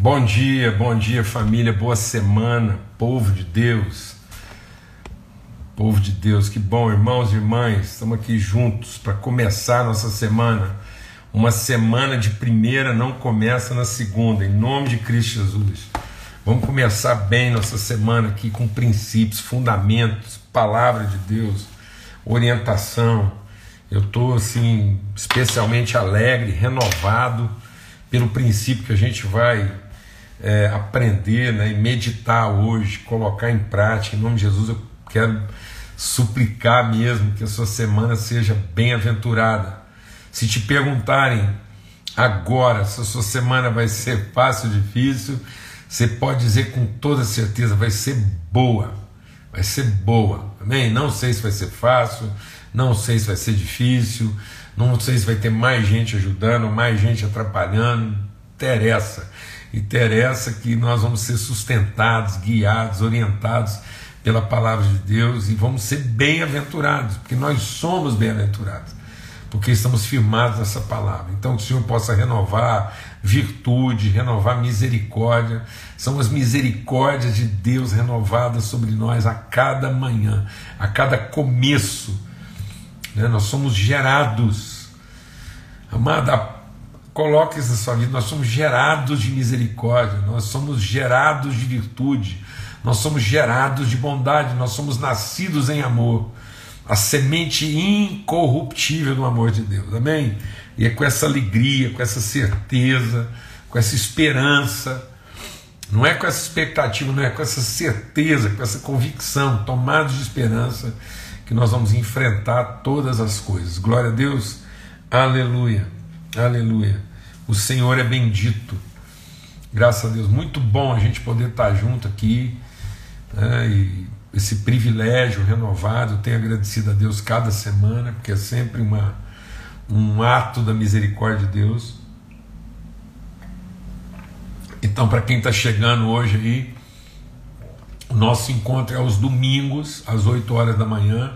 Bom dia, bom dia família, boa semana, povo de Deus. Povo de Deus, que bom, irmãos e irmãs, estamos aqui juntos para começar nossa semana. Uma semana de primeira não começa na segunda, em nome de Cristo Jesus. Vamos começar bem nossa semana aqui com princípios, fundamentos, palavra de Deus, orientação. Eu estou assim especialmente alegre, renovado pelo princípio que a gente vai é, aprender né, e meditar hoje, colocar em prática. Em nome de Jesus, eu quero suplicar mesmo que a sua semana seja bem-aventurada. Se te perguntarem agora se a sua semana vai ser fácil ou difícil, você pode dizer com toda certeza: vai ser boa. Vai ser boa. Amém? Não sei se vai ser fácil, não sei se vai ser difícil, não sei se vai ter mais gente ajudando, mais gente atrapalhando. Interessa interessa que nós vamos ser sustentados, guiados, orientados pela palavra de Deus e vamos ser bem-aventurados, porque nós somos bem-aventurados, porque estamos firmados nessa palavra. Então, que o Senhor possa renovar virtude, renovar misericórdia, são as misericórdias de Deus renovadas sobre nós a cada manhã, a cada começo. Né? Nós somos gerados. Amada, Coloque isso na sua vida. Nós somos gerados de misericórdia, nós somos gerados de virtude, nós somos gerados de bondade, nós somos nascidos em amor. A semente incorruptível do amor de Deus. Amém? E é com essa alegria, com essa certeza, com essa esperança, não é com essa expectativa, não é com essa certeza, com essa convicção, tomados de esperança, que nós vamos enfrentar todas as coisas. Glória a Deus. Aleluia. Aleluia. O Senhor é bendito. Graças a Deus. Muito bom a gente poder estar junto aqui. Né, e esse privilégio renovado. Tenho agradecido a Deus cada semana, porque é sempre uma, um ato da misericórdia de Deus. Então, para quem está chegando hoje aí, o nosso encontro é aos domingos, às 8 horas da manhã,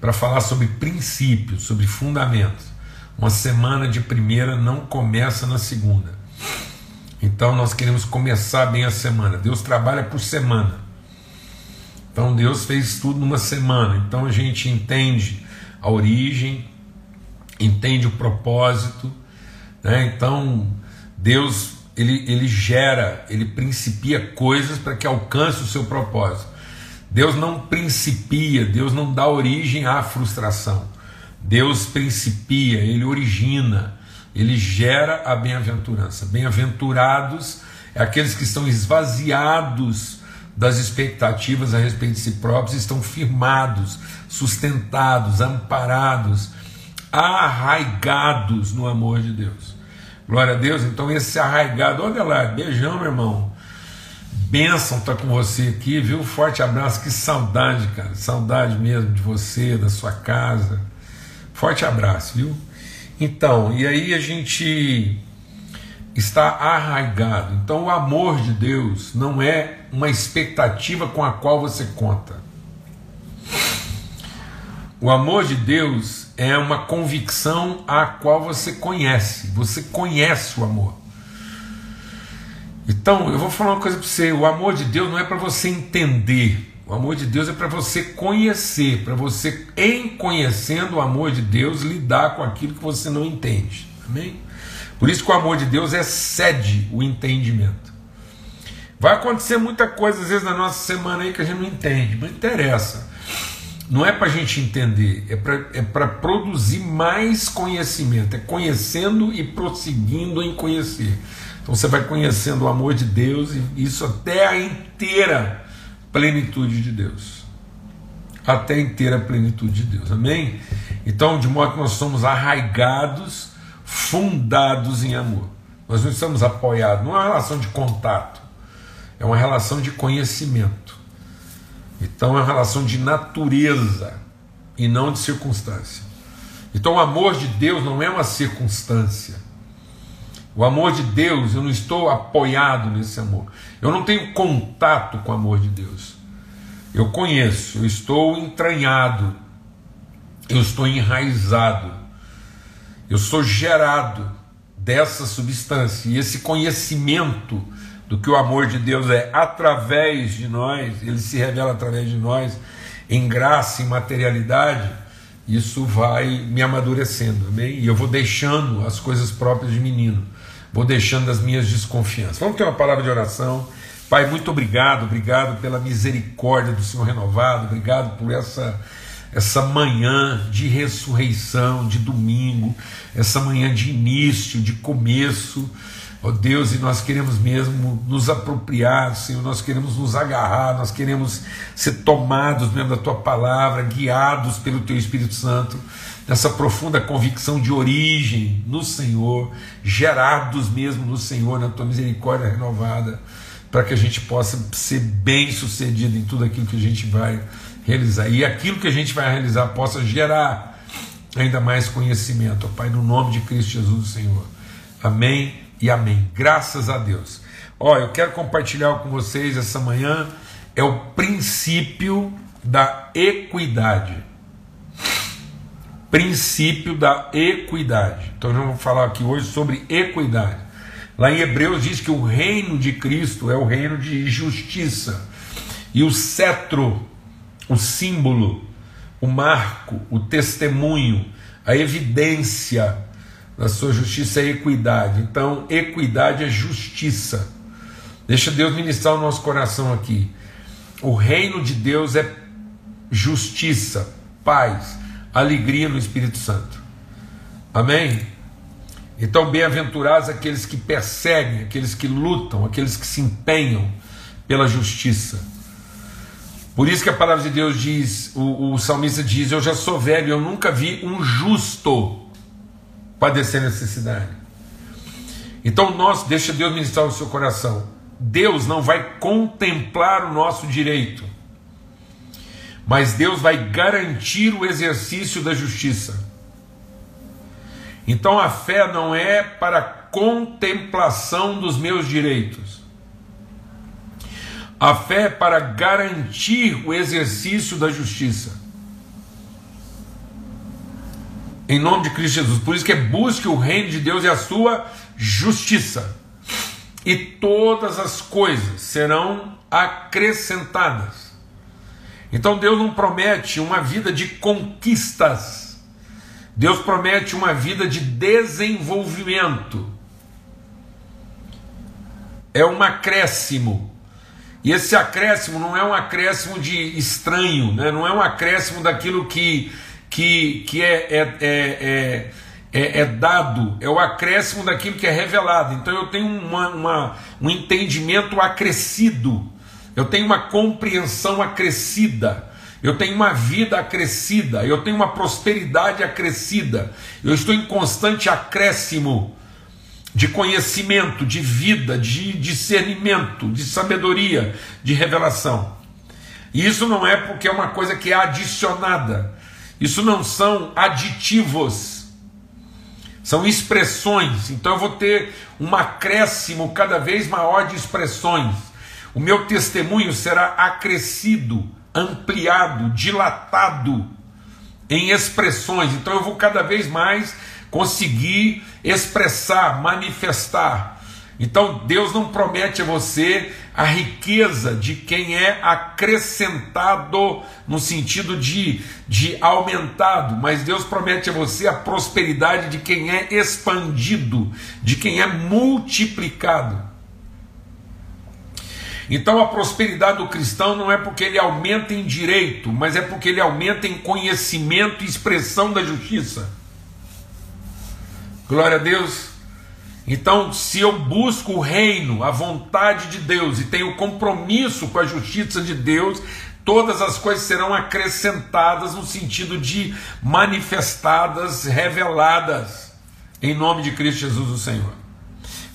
para falar sobre princípios, sobre fundamentos. Uma semana de primeira não começa na segunda. Então nós queremos começar bem a semana. Deus trabalha por semana. Então Deus fez tudo numa semana. Então a gente entende a origem, entende o propósito. Né? Então Deus ele, ele gera, ele principia coisas para que alcance o seu propósito. Deus não principia, Deus não dá origem à frustração. Deus principia, ele origina, ele gera a bem-aventurança. Bem-aventurados é aqueles que estão esvaziados das expectativas a respeito de si próprios, estão firmados, sustentados, amparados, arraigados no amor de Deus. Glória a Deus. Então, esse arraigado, olha lá, beijão, meu irmão. Bênção estar tá com você aqui, viu? Forte abraço, que saudade, cara. Saudade mesmo de você, da sua casa Forte abraço, viu? Então, e aí a gente está arraigado. Então, o amor de Deus não é uma expectativa com a qual você conta. O amor de Deus é uma convicção a qual você conhece. Você conhece o amor. Então, eu vou falar uma coisa para você: o amor de Deus não é para você entender, o amor de Deus é para você conhecer, para você, em conhecendo o amor de Deus, lidar com aquilo que você não entende. Amém? Por isso que o amor de Deus excede o entendimento. Vai acontecer muita coisa, às vezes, na nossa semana aí que a gente não entende, mas interessa. Não é para a gente entender, é para é produzir mais conhecimento, é conhecendo e prosseguindo em conhecer. Então você vai conhecendo o amor de Deus e isso até a inteira plenitude de Deus. Até a inteira plenitude de Deus. Amém? Então, de modo que nós somos arraigados, fundados em amor. Nós não estamos apoiados, não é uma relação de contato, é uma relação de conhecimento. Então, é uma relação de natureza e não de circunstância. Então, o amor de Deus não é uma circunstância. O amor de Deus, eu não estou apoiado nesse amor. Eu não tenho contato com o amor de Deus. Eu conheço, eu estou entranhado, eu estou enraizado, eu sou gerado dessa substância, e esse conhecimento do que o amor de Deus é através de nós, ele se revela através de nós, em graça e materialidade, isso vai me amadurecendo, amém? E eu vou deixando as coisas próprias de menino, vou deixando as minhas desconfianças. Vamos ter uma palavra de oração. Pai, muito obrigado, obrigado pela misericórdia do Senhor renovado, obrigado por essa essa manhã de ressurreição, de domingo, essa manhã de início, de começo. Ó oh Deus, e nós queremos mesmo nos apropriar, Senhor, nós queremos nos agarrar, nós queremos ser tomados mesmo da tua palavra, guiados pelo teu Espírito Santo, nessa profunda convicção de origem no Senhor, gerados mesmo no Senhor, na tua misericórdia renovada, para que a gente possa ser bem sucedido em tudo aquilo que a gente vai realizar e aquilo que a gente vai realizar possa gerar ainda mais conhecimento, ó Pai, no nome de Cristo Jesus, Senhor. Amém e amém. Graças a Deus. Ó, eu quero compartilhar com vocês essa manhã é o princípio da equidade. Princípio da equidade. Então, nós vamos falar aqui hoje sobre equidade. Lá em Hebreus diz que o reino de Cristo é o reino de justiça. E o cetro, o símbolo, o marco, o testemunho, a evidência da sua justiça é equidade. Então, equidade é justiça. Deixa Deus ministrar o nosso coração aqui. O reino de Deus é justiça, paz, alegria no Espírito Santo. Amém? Então, bem-aventurados aqueles que perseguem, aqueles que lutam, aqueles que se empenham pela justiça. Por isso que a palavra de Deus diz, o, o salmista diz: Eu já sou velho, eu nunca vi um justo padecer necessidade. Então nós, deixa Deus ministrar o seu coração. Deus não vai contemplar o nosso direito, mas Deus vai garantir o exercício da justiça. Então a fé não é para contemplação dos meus direitos. A fé é para garantir o exercício da justiça. em nome de Cristo Jesus. Por isso que é busque o reino de Deus e a sua justiça. E todas as coisas serão acrescentadas. Então Deus não promete uma vida de conquistas. Deus promete uma vida de desenvolvimento. É um acréscimo. E esse acréscimo não é um acréscimo de estranho, né? não é um acréscimo daquilo que que, que é, é, é, é, é dado, é o acréscimo daquilo que é revelado. Então eu tenho uma, uma, um entendimento acrescido, eu tenho uma compreensão acrescida. Eu tenho uma vida acrescida, eu tenho uma prosperidade acrescida, eu estou em constante acréscimo de conhecimento, de vida, de discernimento, de sabedoria, de revelação. E isso não é porque é uma coisa que é adicionada, isso não são aditivos, são expressões. Então eu vou ter um acréscimo cada vez maior de expressões. O meu testemunho será acrescido, ampliado, dilatado em expressões. Então eu vou cada vez mais conseguir expressar, manifestar então Deus não promete a você a riqueza de quem é acrescentado no sentido de, de aumentado, mas Deus promete a você a prosperidade de quem é expandido, de quem é multiplicado. Então a prosperidade do cristão não é porque ele aumenta em direito, mas é porque ele aumenta em conhecimento e expressão da justiça. Glória a Deus. Então, se eu busco o reino, a vontade de Deus e tenho compromisso com a justiça de Deus, todas as coisas serão acrescentadas no sentido de manifestadas, reveladas, em nome de Cristo Jesus, o Senhor.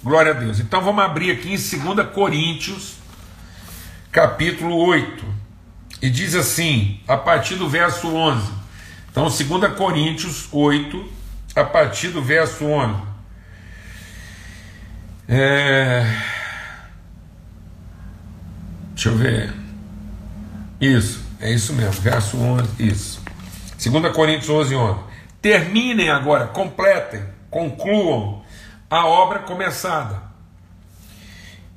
Glória a Deus. Então vamos abrir aqui em 2 Coríntios, capítulo 8, e diz assim, a partir do verso 11. Então, 2 Coríntios 8, a partir do verso 11. É... Deixa eu ver. Isso, é isso mesmo, verso 11, isso. 2 Coríntios 11, 11. Terminem agora, completem, concluam a obra começada.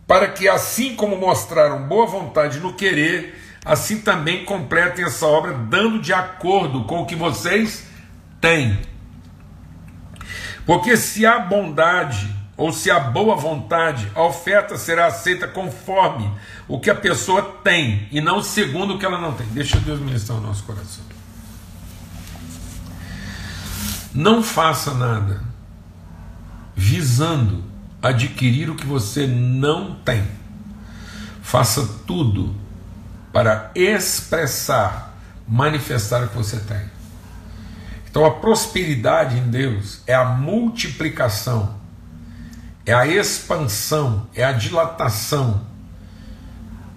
Para que, assim como mostraram boa vontade no querer, assim também completem essa obra, dando de acordo com o que vocês têm. Porque se há bondade ou se há boa vontade, a oferta será aceita conforme o que a pessoa tem e não segundo o que ela não tem. Deixa Deus ministrar o nosso coração. Não faça nada visando adquirir o que você não tem. Faça tudo para expressar, manifestar o que você tem. Então a prosperidade em Deus é a multiplicação, é a expansão, é a dilatação,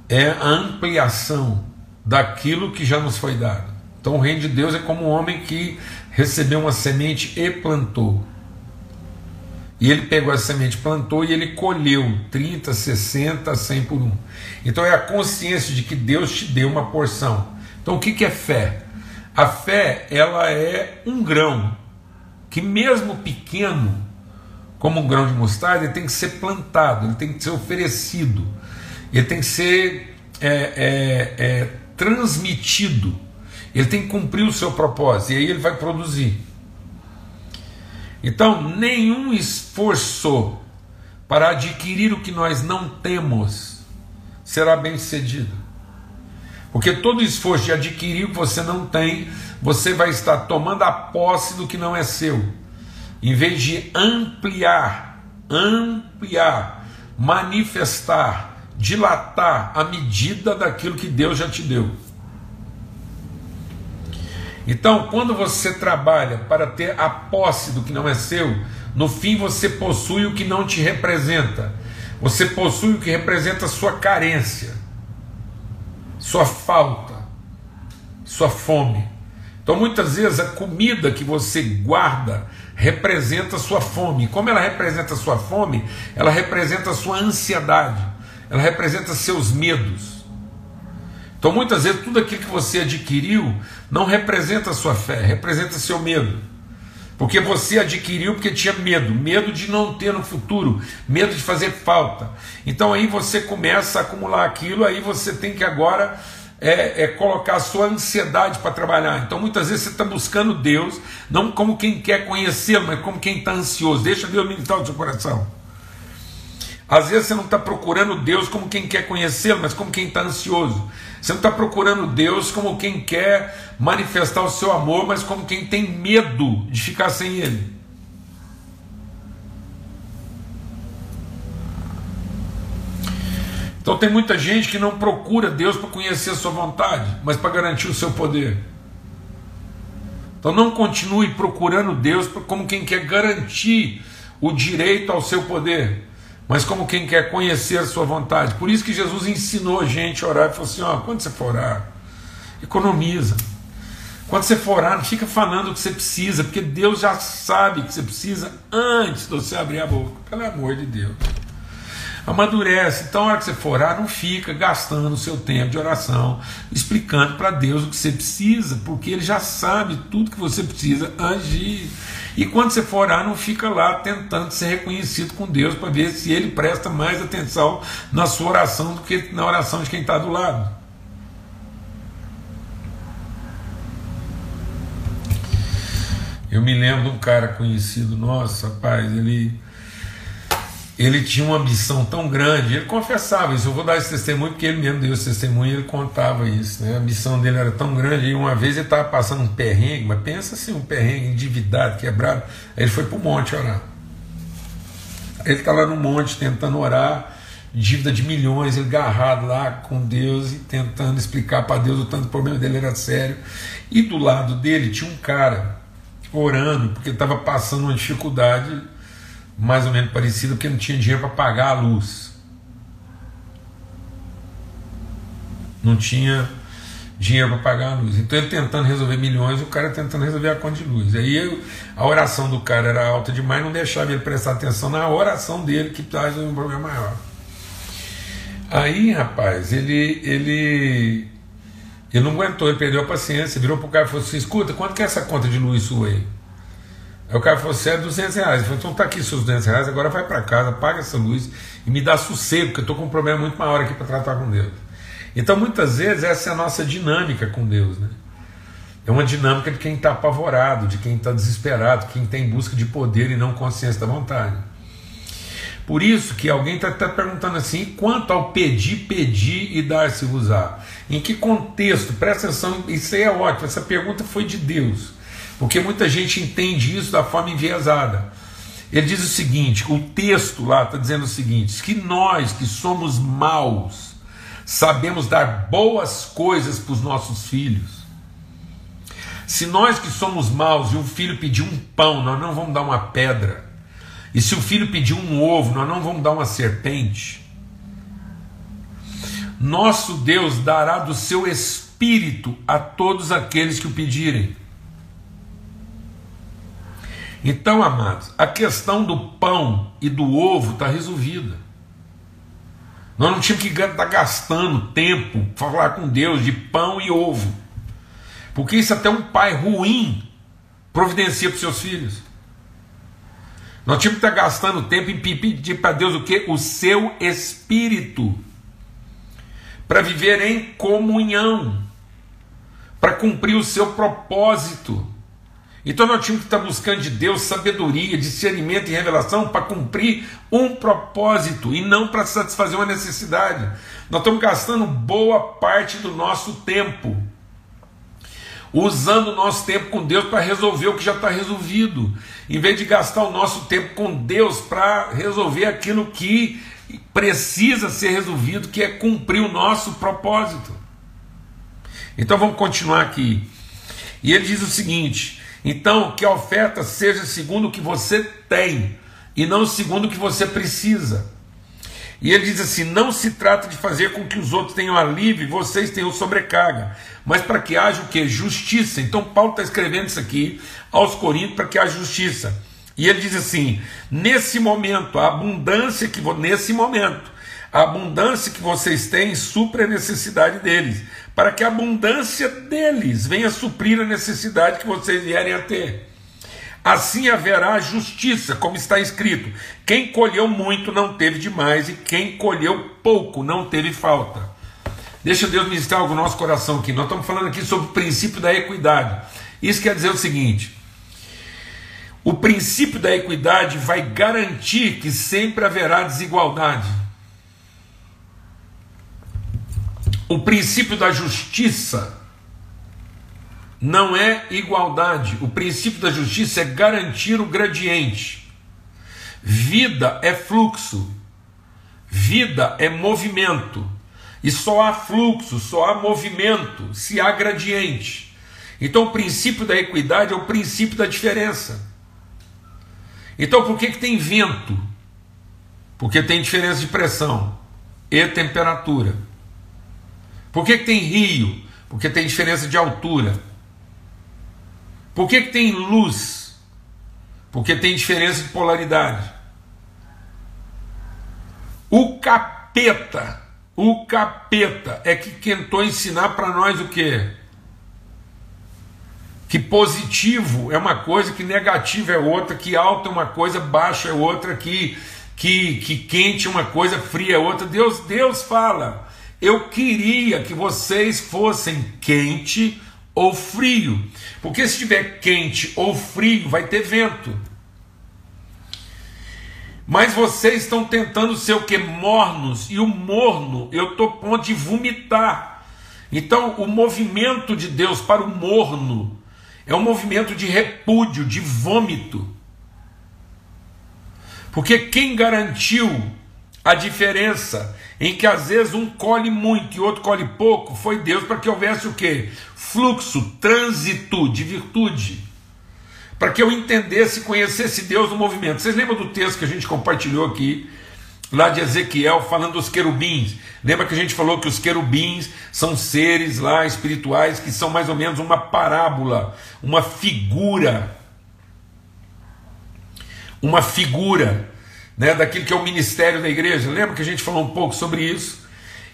é a ampliação daquilo que já nos foi dado. Então o reino de Deus é como um homem que recebeu uma semente e plantou. E ele pegou essa semente, plantou e ele colheu 30, 60, 100 por um. Então é a consciência de que Deus te deu uma porção. Então o que é fé? A fé ela é um grão que mesmo pequeno, como um grão de mostarda, ele tem que ser plantado, ele tem que ser oferecido, ele tem que ser é, é, é, transmitido, ele tem que cumprir o seu propósito e aí ele vai produzir. Então, nenhum esforço para adquirir o que nós não temos será bem sucedido. Porque todo esforço de adquirir o que você não tem, você vai estar tomando a posse do que não é seu. Em vez de ampliar, ampliar, manifestar, dilatar a medida daquilo que Deus já te deu. Então, quando você trabalha para ter a posse do que não é seu, no fim você possui o que não te representa. Você possui o que representa sua carência, sua falta, sua fome. Então, muitas vezes, a comida que você guarda representa sua fome. Como ela representa sua fome, ela representa sua ansiedade, ela representa seus medos. Então, muitas vezes, tudo aquilo que você adquiriu não representa a sua fé, representa seu medo. Porque você adquiriu porque tinha medo, medo de não ter no futuro, medo de fazer falta. Então aí você começa a acumular aquilo, aí você tem que agora é, é colocar a sua ansiedade para trabalhar. Então muitas vezes você está buscando Deus, não como quem quer conhecê-lo, mas como quem está ansioso. Deixa Deus ministrar o seu coração. Às vezes você não está procurando Deus como quem quer conhecê-lo, mas como quem está ansioso. Você não está procurando Deus como quem quer manifestar o seu amor, mas como quem tem medo de ficar sem Ele. Então tem muita gente que não procura Deus para conhecer a sua vontade, mas para garantir o seu poder. Então não continue procurando Deus como quem quer garantir o direito ao seu poder mas como quem quer conhecer a sua vontade. Por isso que Jesus ensinou a gente a orar e falou assim: ó, quando você for orar, economiza. Quando você for orar, não fica falando o que você precisa, porque Deus já sabe que você precisa antes de você abrir a boca. Pelo amor de Deus. Amadurece. Então, a hora que você for orar, não fica gastando o seu tempo de oração, explicando para Deus o que você precisa, porque Ele já sabe tudo que você precisa antes de. E quando você for orar, não fica lá tentando ser reconhecido com Deus para ver se Ele presta mais atenção na sua oração do que na oração de quem está do lado. Eu me lembro de um cara conhecido nosso, rapaz, ele ele tinha uma ambição tão grande, ele confessava isso, eu vou dar esse testemunho porque ele mesmo deu esse testemunho e ele contava isso, né? a ambição dele era tão grande, e uma vez ele estava passando um perrengue, mas pensa assim, um perrengue endividado, quebrado, aí ele foi para o monte orar. Ele estava no monte tentando orar, dívida de milhões, ele agarrado lá com Deus e tentando explicar para Deus o tanto o problema dele era sério, e do lado dele tinha um cara orando, porque estava passando uma dificuldade mais ou menos parecido, porque não tinha dinheiro para pagar a luz. Não tinha dinheiro para pagar a luz. Então ele tentando resolver milhões, o cara tentando resolver a conta de luz. Aí eu, a oração do cara era alta demais, não deixava ele prestar atenção na oração dele, que traz um problema maior. Aí, rapaz, ele, ele, ele não aguentou, ele perdeu a paciência, virou pro cara e falou assim: escuta, quanto que é essa conta de luz sua aí? Aí o cara falou assim: é 200 reais. Então tá aqui seus 200 reais, agora vai para casa, paga essa luz e me dá sossego, porque eu estou com um problema muito maior aqui para tratar com Deus. Então muitas vezes essa é a nossa dinâmica com Deus, né? É uma dinâmica de quem está apavorado, de quem está desesperado, quem tem busca de poder e não consciência da vontade. Por isso que alguém está tá perguntando assim: quanto ao pedir, pedir e dar-se-vos-á? Em que contexto? Presta atenção, isso aí é ótimo. Essa pergunta foi de Deus, porque muita gente entende isso da forma enviesada. Ele diz o seguinte: o texto lá está dizendo o seguinte: que nós que somos maus sabemos dar boas coisas para os nossos filhos se nós que somos maus e um filho pedir um pão, nós não vamos dar uma pedra. E se o filho pedir um ovo, nós não vamos dar uma serpente. Nosso Deus dará do seu espírito a todos aqueles que o pedirem. Então, amados, a questão do pão e do ovo está resolvida. Nós não tínhamos que estar gastando tempo falar com Deus de pão e ovo. Porque isso até um pai ruim providencia para os seus filhos. Nós tínhamos que estar gastando tempo em pedir para Deus o que? O seu espírito. Para viver em comunhão. Para cumprir o seu propósito. Então nós tínhamos que estar buscando de Deus sabedoria, discernimento e revelação para cumprir um propósito e não para satisfazer uma necessidade. Nós estamos gastando boa parte do nosso tempo usando o nosso tempo com Deus para resolver o que já está resolvido, em vez de gastar o nosso tempo com Deus para resolver aquilo que precisa ser resolvido, que é cumprir o nosso propósito. Então vamos continuar aqui. E ele diz o seguinte: então que a oferta seja segundo o que você tem e não segundo o que você precisa. E ele diz assim: não se trata de fazer com que os outros tenham alívio e vocês tenham sobrecarga, mas para que haja o que? Justiça. Então Paulo está escrevendo isso aqui aos Coríntios para que haja justiça. E ele diz assim: nesse momento, a abundância que nesse momento, a abundância que vocês têm supre a necessidade deles, para que a abundância deles venha suprir a necessidade que vocês vierem a ter. Assim haverá justiça, como está escrito: quem colheu muito não teve demais, e quem colheu pouco não teve falta. Deixa Deus ministrar algo no nosso coração aqui. Nós estamos falando aqui sobre o princípio da equidade. Isso quer dizer o seguinte: o princípio da equidade vai garantir que sempre haverá desigualdade. O princípio da justiça não é igualdade. O princípio da justiça é garantir o gradiente. Vida é fluxo. Vida é movimento. E só há fluxo, só há movimento se há gradiente. Então o princípio da equidade é o princípio da diferença. Então por que, que tem vento? Porque tem diferença de pressão e temperatura. Por que, que tem rio? Porque tem diferença de altura. Por que, que tem luz? Porque tem diferença de polaridade. O capeta, o capeta é que tentou ensinar para nós o quê? Que positivo é uma coisa, que negativo é outra, que alto é uma coisa, baixo é outra, que, que, que quente é uma coisa, fria é outra. Deus, Deus fala, eu queria que vocês fossem quente ou frio. Porque se estiver quente ou frio, vai ter vento. Mas vocês estão tentando ser o que? Mornos. E o morno, eu estou ponto de vomitar. Então, o movimento de Deus para o morno é um movimento de repúdio, de vômito. Porque quem garantiu a diferença em que às vezes um colhe muito e outro colhe pouco, foi Deus para que houvesse o que? Fluxo, trânsito de virtude. Para que eu entendesse e conhecesse Deus no movimento. Vocês lembram do texto que a gente compartilhou aqui, lá de Ezequiel, falando dos querubins? Lembra que a gente falou que os querubins são seres lá espirituais que são mais ou menos uma parábola, uma figura. Uma figura né, daquilo que é o ministério da igreja. Lembra que a gente falou um pouco sobre isso?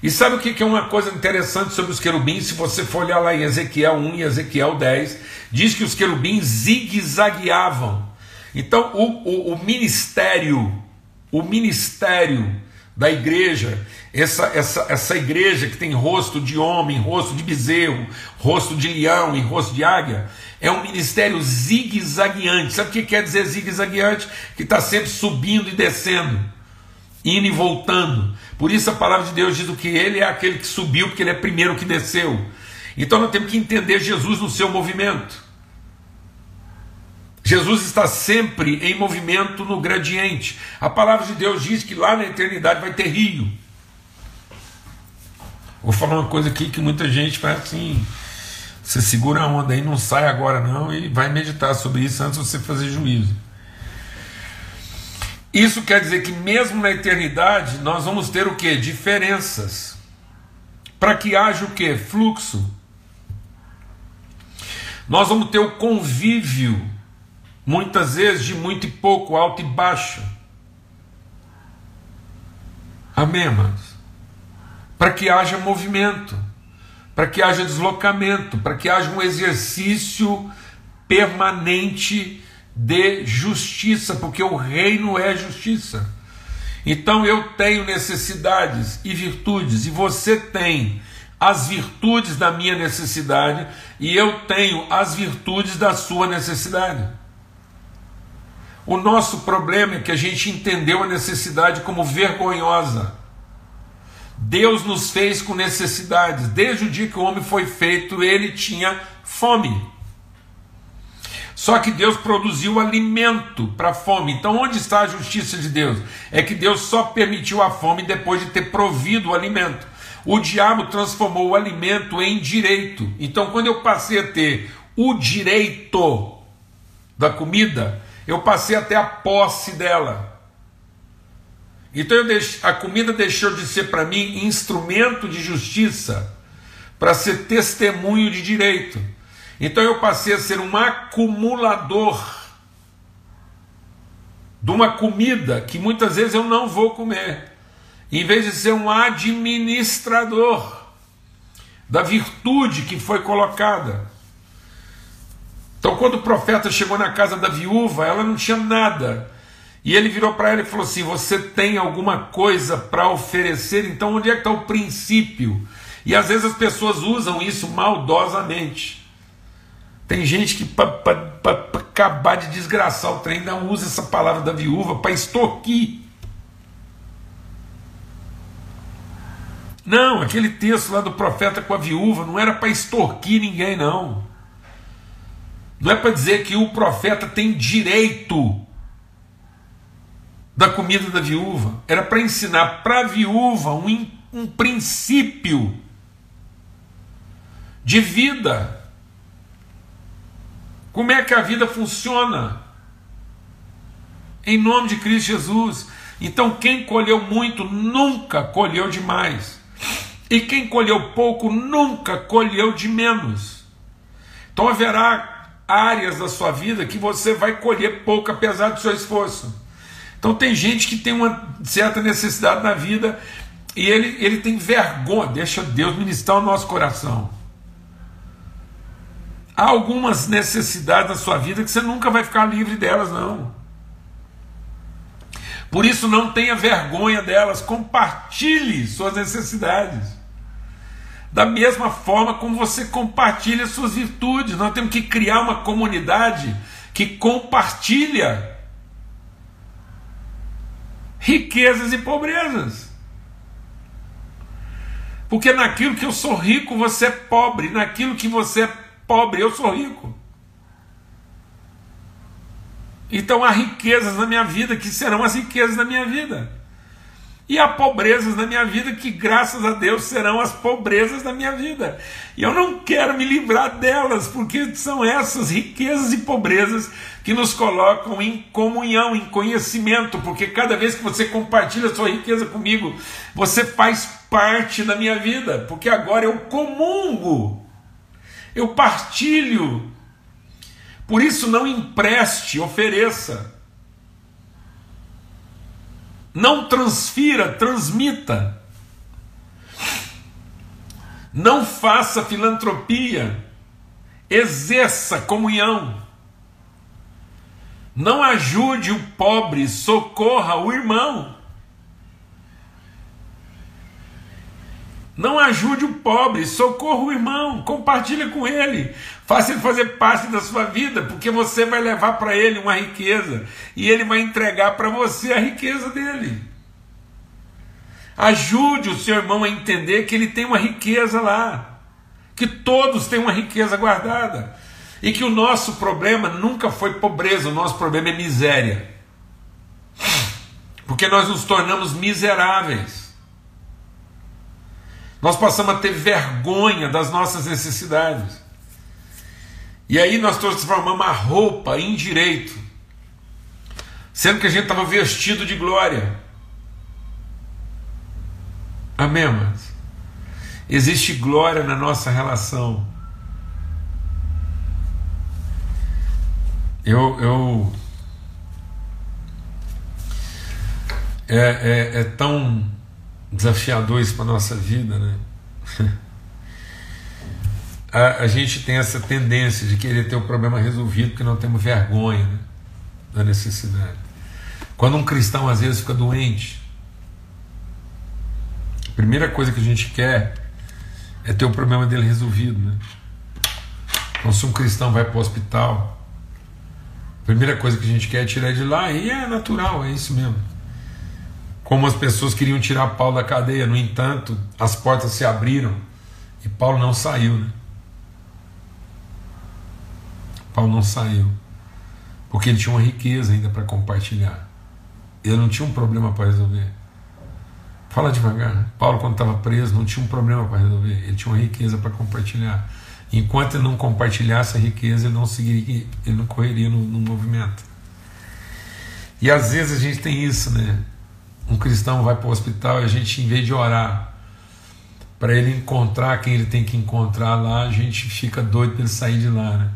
E sabe o que é uma coisa interessante sobre os querubins? Se você for olhar lá em Ezequiel 1 e Ezequiel 10, diz que os querubins zigue-zagueavam. Então, o, o, o ministério, o ministério da igreja, essa, essa, essa igreja que tem rosto de homem, rosto de bezerro, rosto de leão e rosto de águia, é um ministério zigue-zagueante. Sabe o que quer dizer zigue-zagueante? Que está sempre subindo e descendo, indo e voltando. Por isso a palavra de Deus diz que ele é aquele que subiu, porque ele é primeiro que desceu. Então nós temos que entender Jesus no seu movimento. Jesus está sempre em movimento no gradiente. A palavra de Deus diz que lá na eternidade vai ter rio. Vou falar uma coisa aqui que muita gente faz assim. Você segura a onda aí, não sai agora não, e vai meditar sobre isso antes de você fazer juízo. Isso quer dizer que mesmo na eternidade nós vamos ter o que? Diferenças. Para que haja o que? Fluxo. Nós vamos ter o convívio muitas vezes de muito e pouco, alto e baixo. Amém, amados? Para que haja movimento, para que haja deslocamento, para que haja um exercício permanente de justiça, porque o reino é justiça. Então eu tenho necessidades e virtudes, e você tem as virtudes da minha necessidade, e eu tenho as virtudes da sua necessidade. O nosso problema é que a gente entendeu a necessidade como vergonhosa. Deus nos fez com necessidades. Desde o dia que o homem foi feito, ele tinha fome. Só que Deus produziu alimento para a fome. Então, onde está a justiça de Deus? É que Deus só permitiu a fome depois de ter provido o alimento. O diabo transformou o alimento em direito. Então, quando eu passei a ter o direito da comida, eu passei até a posse dela. Então deix... a comida deixou de ser para mim instrumento de justiça, para ser testemunho de direito. Então eu passei a ser um acumulador de uma comida que muitas vezes eu não vou comer, em vez de ser um administrador da virtude que foi colocada. Então, quando o profeta chegou na casa da viúva, ela não tinha nada. E ele virou para ela e falou assim: Você tem alguma coisa para oferecer? Então, onde é que está o princípio? E às vezes as pessoas usam isso maldosamente. Tem gente que, para acabar de desgraçar o trem, não usa essa palavra da viúva para extorquir. Não, aquele texto lá do profeta com a viúva não era para extorquir ninguém, não. Não é para dizer que o profeta tem direito da comida da viúva. Era para ensinar para a viúva um, um princípio de vida. Como é que a vida funciona? Em nome de Cristo Jesus. Então, quem colheu muito nunca colheu demais. E quem colheu pouco nunca colheu de menos. Então haverá áreas da sua vida que você vai colher pouco apesar do seu esforço. Então tem gente que tem uma certa necessidade na vida e ele, ele tem vergonha, deixa Deus ministrar o nosso coração. Há algumas necessidades na sua vida que você nunca vai ficar livre delas, não. Por isso não tenha vergonha delas, compartilhe suas necessidades. Da mesma forma como você compartilha suas virtudes, nós temos que criar uma comunidade que compartilha riquezas e pobrezas. Porque naquilo que eu sou rico, você é pobre, naquilo que você é pobre, eu sou rico. Então há riquezas na minha vida que serão as riquezas da minha vida. E há pobrezas na minha vida que, graças a Deus, serão as pobrezas da minha vida. E eu não quero me livrar delas, porque são essas riquezas e pobrezas que nos colocam em comunhão, em conhecimento, porque cada vez que você compartilha sua riqueza comigo, você faz parte da minha vida, porque agora eu comungo, eu partilho. Por isso, não empreste, ofereça. Não transfira, transmita. Não faça filantropia. Exerça comunhão. Não ajude o pobre, socorra o irmão. Não ajude o pobre, socorra o irmão, compartilhe com ele, faça ele fazer parte da sua vida, porque você vai levar para ele uma riqueza e ele vai entregar para você a riqueza dele. Ajude o seu irmão a entender que ele tem uma riqueza lá, que todos têm uma riqueza guardada e que o nosso problema nunca foi pobreza, o nosso problema é miséria, porque nós nos tornamos miseráveis. Nós passamos a ter vergonha das nossas necessidades. E aí nós transformamos a roupa em direito, sendo que a gente estava vestido de glória. Amém, amados? Existe glória na nossa relação. Eu, eu é, é, é tão desafiador isso para a nossa vida, né? A, a, gente tem essa tendência de querer ter o problema resolvido porque não temos vergonha né? da necessidade. Quando um cristão às vezes fica doente, a primeira coisa que a gente quer é ter o problema dele resolvido. Né? Então, se um cristão vai para o hospital, a primeira coisa que a gente quer é tirar de lá, e é natural, é isso mesmo como as pessoas queriam tirar Paulo da cadeia. No entanto, as portas se abriram e Paulo não saiu. Né? Paulo não saiu, porque ele tinha uma riqueza ainda para compartilhar. Ele não tinha um problema para resolver. Fala devagar. Paulo, quando estava preso, não tinha um problema para resolver. Ele tinha uma riqueza para compartilhar. Enquanto ele não compartilhasse a riqueza, ele não seguiria, ele não correria no, no movimento. E às vezes a gente tem isso, né? Um cristão vai para o hospital e a gente, em vez de orar para ele encontrar quem ele tem que encontrar lá, a gente fica doido para ele sair de lá, né?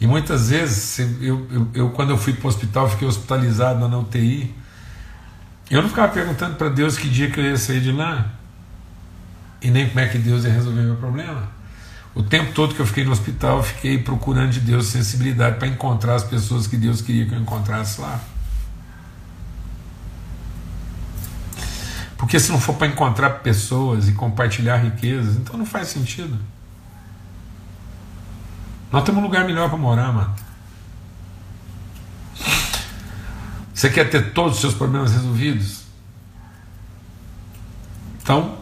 E muitas vezes, eu, eu, eu quando eu fui para o hospital, fiquei hospitalizado na UTI, eu não ficava perguntando para Deus que dia que eu ia sair de lá, e nem como é que Deus ia resolver meu problema. O tempo todo que eu fiquei no hospital, eu fiquei procurando de Deus sensibilidade para encontrar as pessoas que Deus queria que eu encontrasse lá. Porque se não for para encontrar pessoas e compartilhar riquezas, então não faz sentido. Nós temos um lugar melhor para morar, mano. Você quer ter todos os seus problemas resolvidos? Então,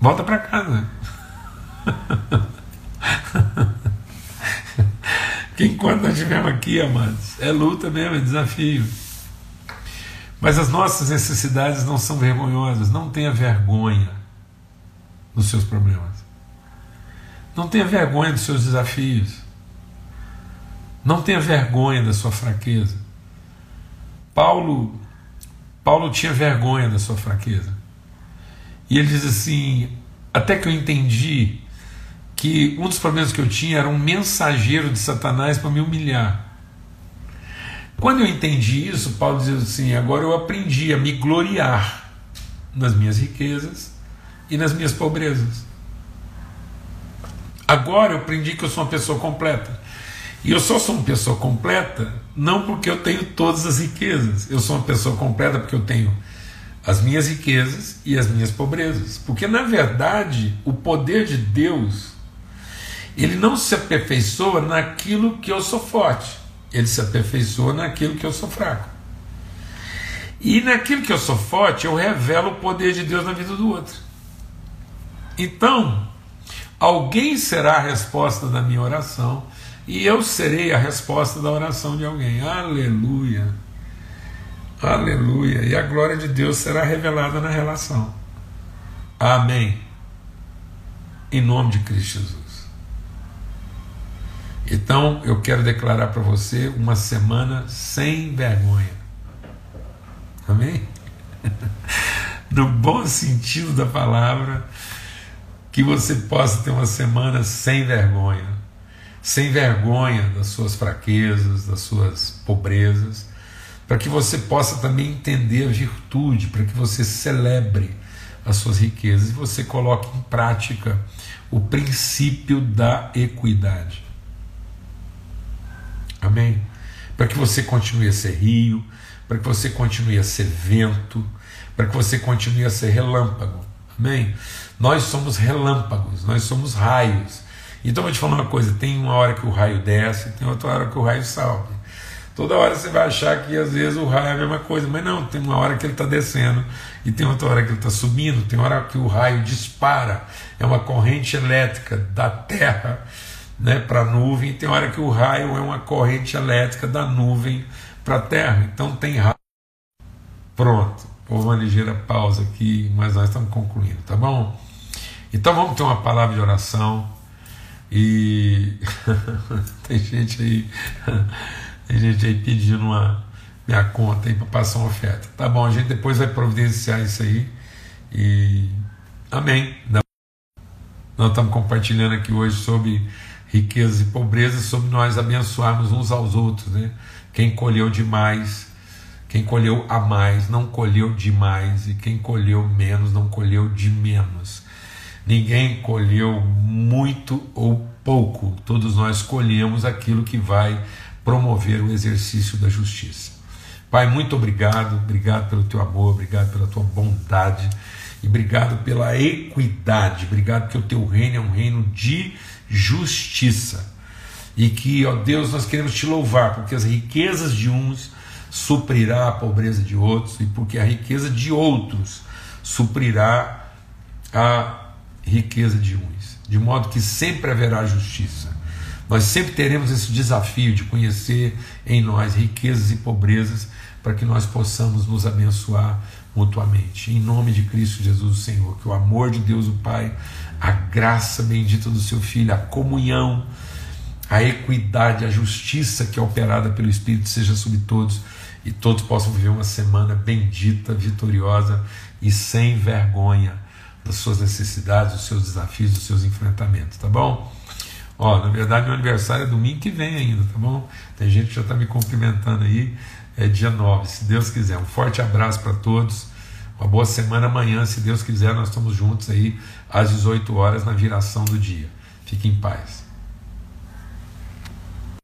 volta para casa. Porque enquanto nós estivermos aqui, amados, é luta mesmo, é desafio. Mas as nossas necessidades não são vergonhosas. Não tenha vergonha dos seus problemas. Não tenha vergonha dos seus desafios. Não tenha vergonha da sua fraqueza. Paulo, Paulo tinha vergonha da sua fraqueza. E ele diz assim: até que eu entendi que um dos problemas que eu tinha era um mensageiro de Satanás para me humilhar. Quando eu entendi isso, Paulo diz assim: agora eu aprendi a me gloriar nas minhas riquezas e nas minhas pobrezas. Agora eu aprendi que eu sou uma pessoa completa. E eu só sou uma pessoa completa não porque eu tenho todas as riquezas. Eu sou uma pessoa completa porque eu tenho as minhas riquezas e as minhas pobrezas. Porque na verdade, o poder de Deus ele não se aperfeiçoa naquilo que eu sou forte ele se aperfeiçoa naquilo que eu sou fraco. E naquilo que eu sou forte, eu revelo o poder de Deus na vida do outro. Então, alguém será a resposta da minha oração e eu serei a resposta da oração de alguém. Aleluia. Aleluia. E a glória de Deus será revelada na relação. Amém. Em nome de Cristo Jesus. Então eu quero declarar para você uma semana sem vergonha. Amém? No bom sentido da palavra, que você possa ter uma semana sem vergonha, sem vergonha das suas fraquezas, das suas pobrezas, para que você possa também entender a virtude, para que você celebre as suas riquezas e você coloque em prática o princípio da equidade. Amém? Para que você continue a ser rio, para que você continue a ser vento, para que você continue a ser relâmpago. Amém? Nós somos relâmpagos, nós somos raios. Então vou te falar uma coisa: tem uma hora que o raio desce, tem outra hora que o raio salve. Toda hora você vai achar que às vezes o raio é a mesma coisa, mas não, tem uma hora que ele está descendo e tem outra hora que ele está subindo, tem hora que o raio dispara, é uma corrente elétrica da Terra né, para a nuvem, e tem hora que o raio é uma corrente elétrica da nuvem para a Terra. Então tem raio. Pronto, houve uma ligeira pausa aqui, mas nós estamos concluindo, tá bom? Então vamos ter uma palavra de oração e tem gente aí tem gente aí pedindo uma minha conta aí para passar uma oferta. Tá bom, a gente depois vai providenciar isso aí. E amém. Nós estamos compartilhando aqui hoje sobre riquezas e pobrezas, sobre nós abençoarmos uns aos outros, né? Quem colheu demais, quem colheu a mais, não colheu demais, e quem colheu menos, não colheu de menos. Ninguém colheu muito ou pouco, todos nós colhemos aquilo que vai promover o exercício da justiça. Pai, muito obrigado, obrigado pelo teu amor, obrigado pela tua bondade e obrigado pela equidade, obrigado porque o teu reino é um reino de justiça. E que, ó Deus, nós queremos te louvar, porque as riquezas de uns suprirá a pobreza de outros, e porque a riqueza de outros suprirá a riqueza de uns, de modo que sempre haverá justiça. Nós sempre teremos esse desafio de conhecer em nós riquezas e pobrezas para que nós possamos nos abençoar mutuamente. Em nome de Cristo Jesus, o Senhor, que o amor de Deus, o Pai, a graça bendita do seu Filho, a comunhão, a equidade, a justiça que é operada pelo Espírito seja sobre todos e todos possam viver uma semana bendita, vitoriosa e sem vergonha das suas necessidades, dos seus desafios, dos seus enfrentamentos, tá bom? Ó, na verdade, meu aniversário é domingo que vem ainda, tá bom? Tem gente que já está me cumprimentando aí. É dia 9, se Deus quiser. Um forte abraço para todos. Uma boa semana amanhã, se Deus quiser, nós estamos juntos aí às 18 horas na viração do dia. Fique em paz.